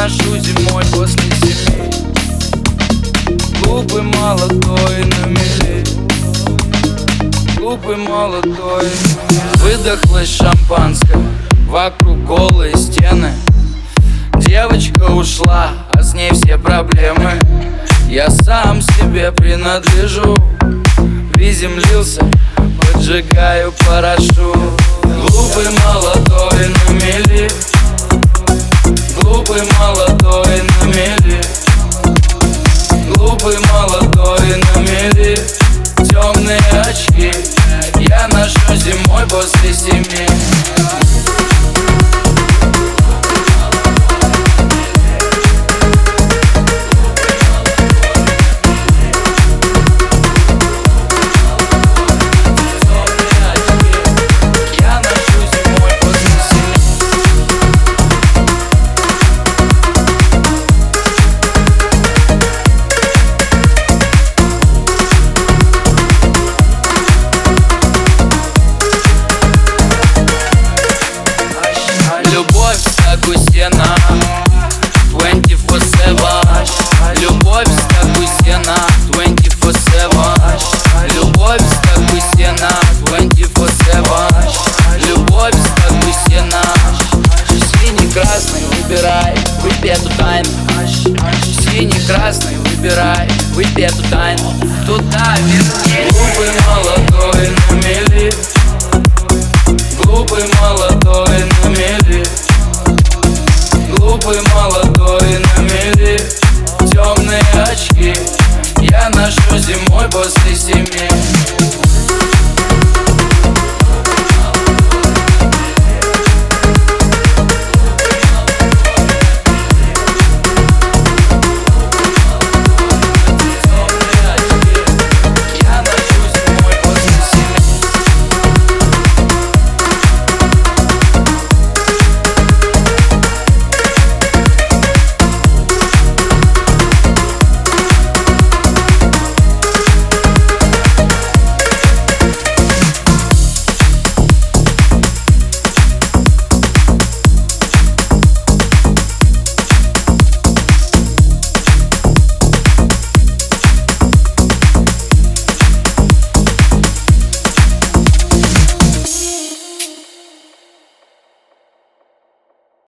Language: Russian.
очки Я ношу зимой после семи. Глупый молодой на мели. Глупый молодой Выдохлось шампанское Вокруг голые стены. Девочка ушла, а с ней все проблемы. Я сам себе принадлежу. Приземлился, поджигаю парашют Глупый молодой на мели. Глупый молодой после стена 24-7 Любовь с тобой стена 24-7 Любовь с тобой стена Синий, красный, выбирай, выпей эту тайну. Синий, красный, выбирай, выпей эту тайну. Туда верни Губы молодой на мели. Губы молодой на мели. Губы молодой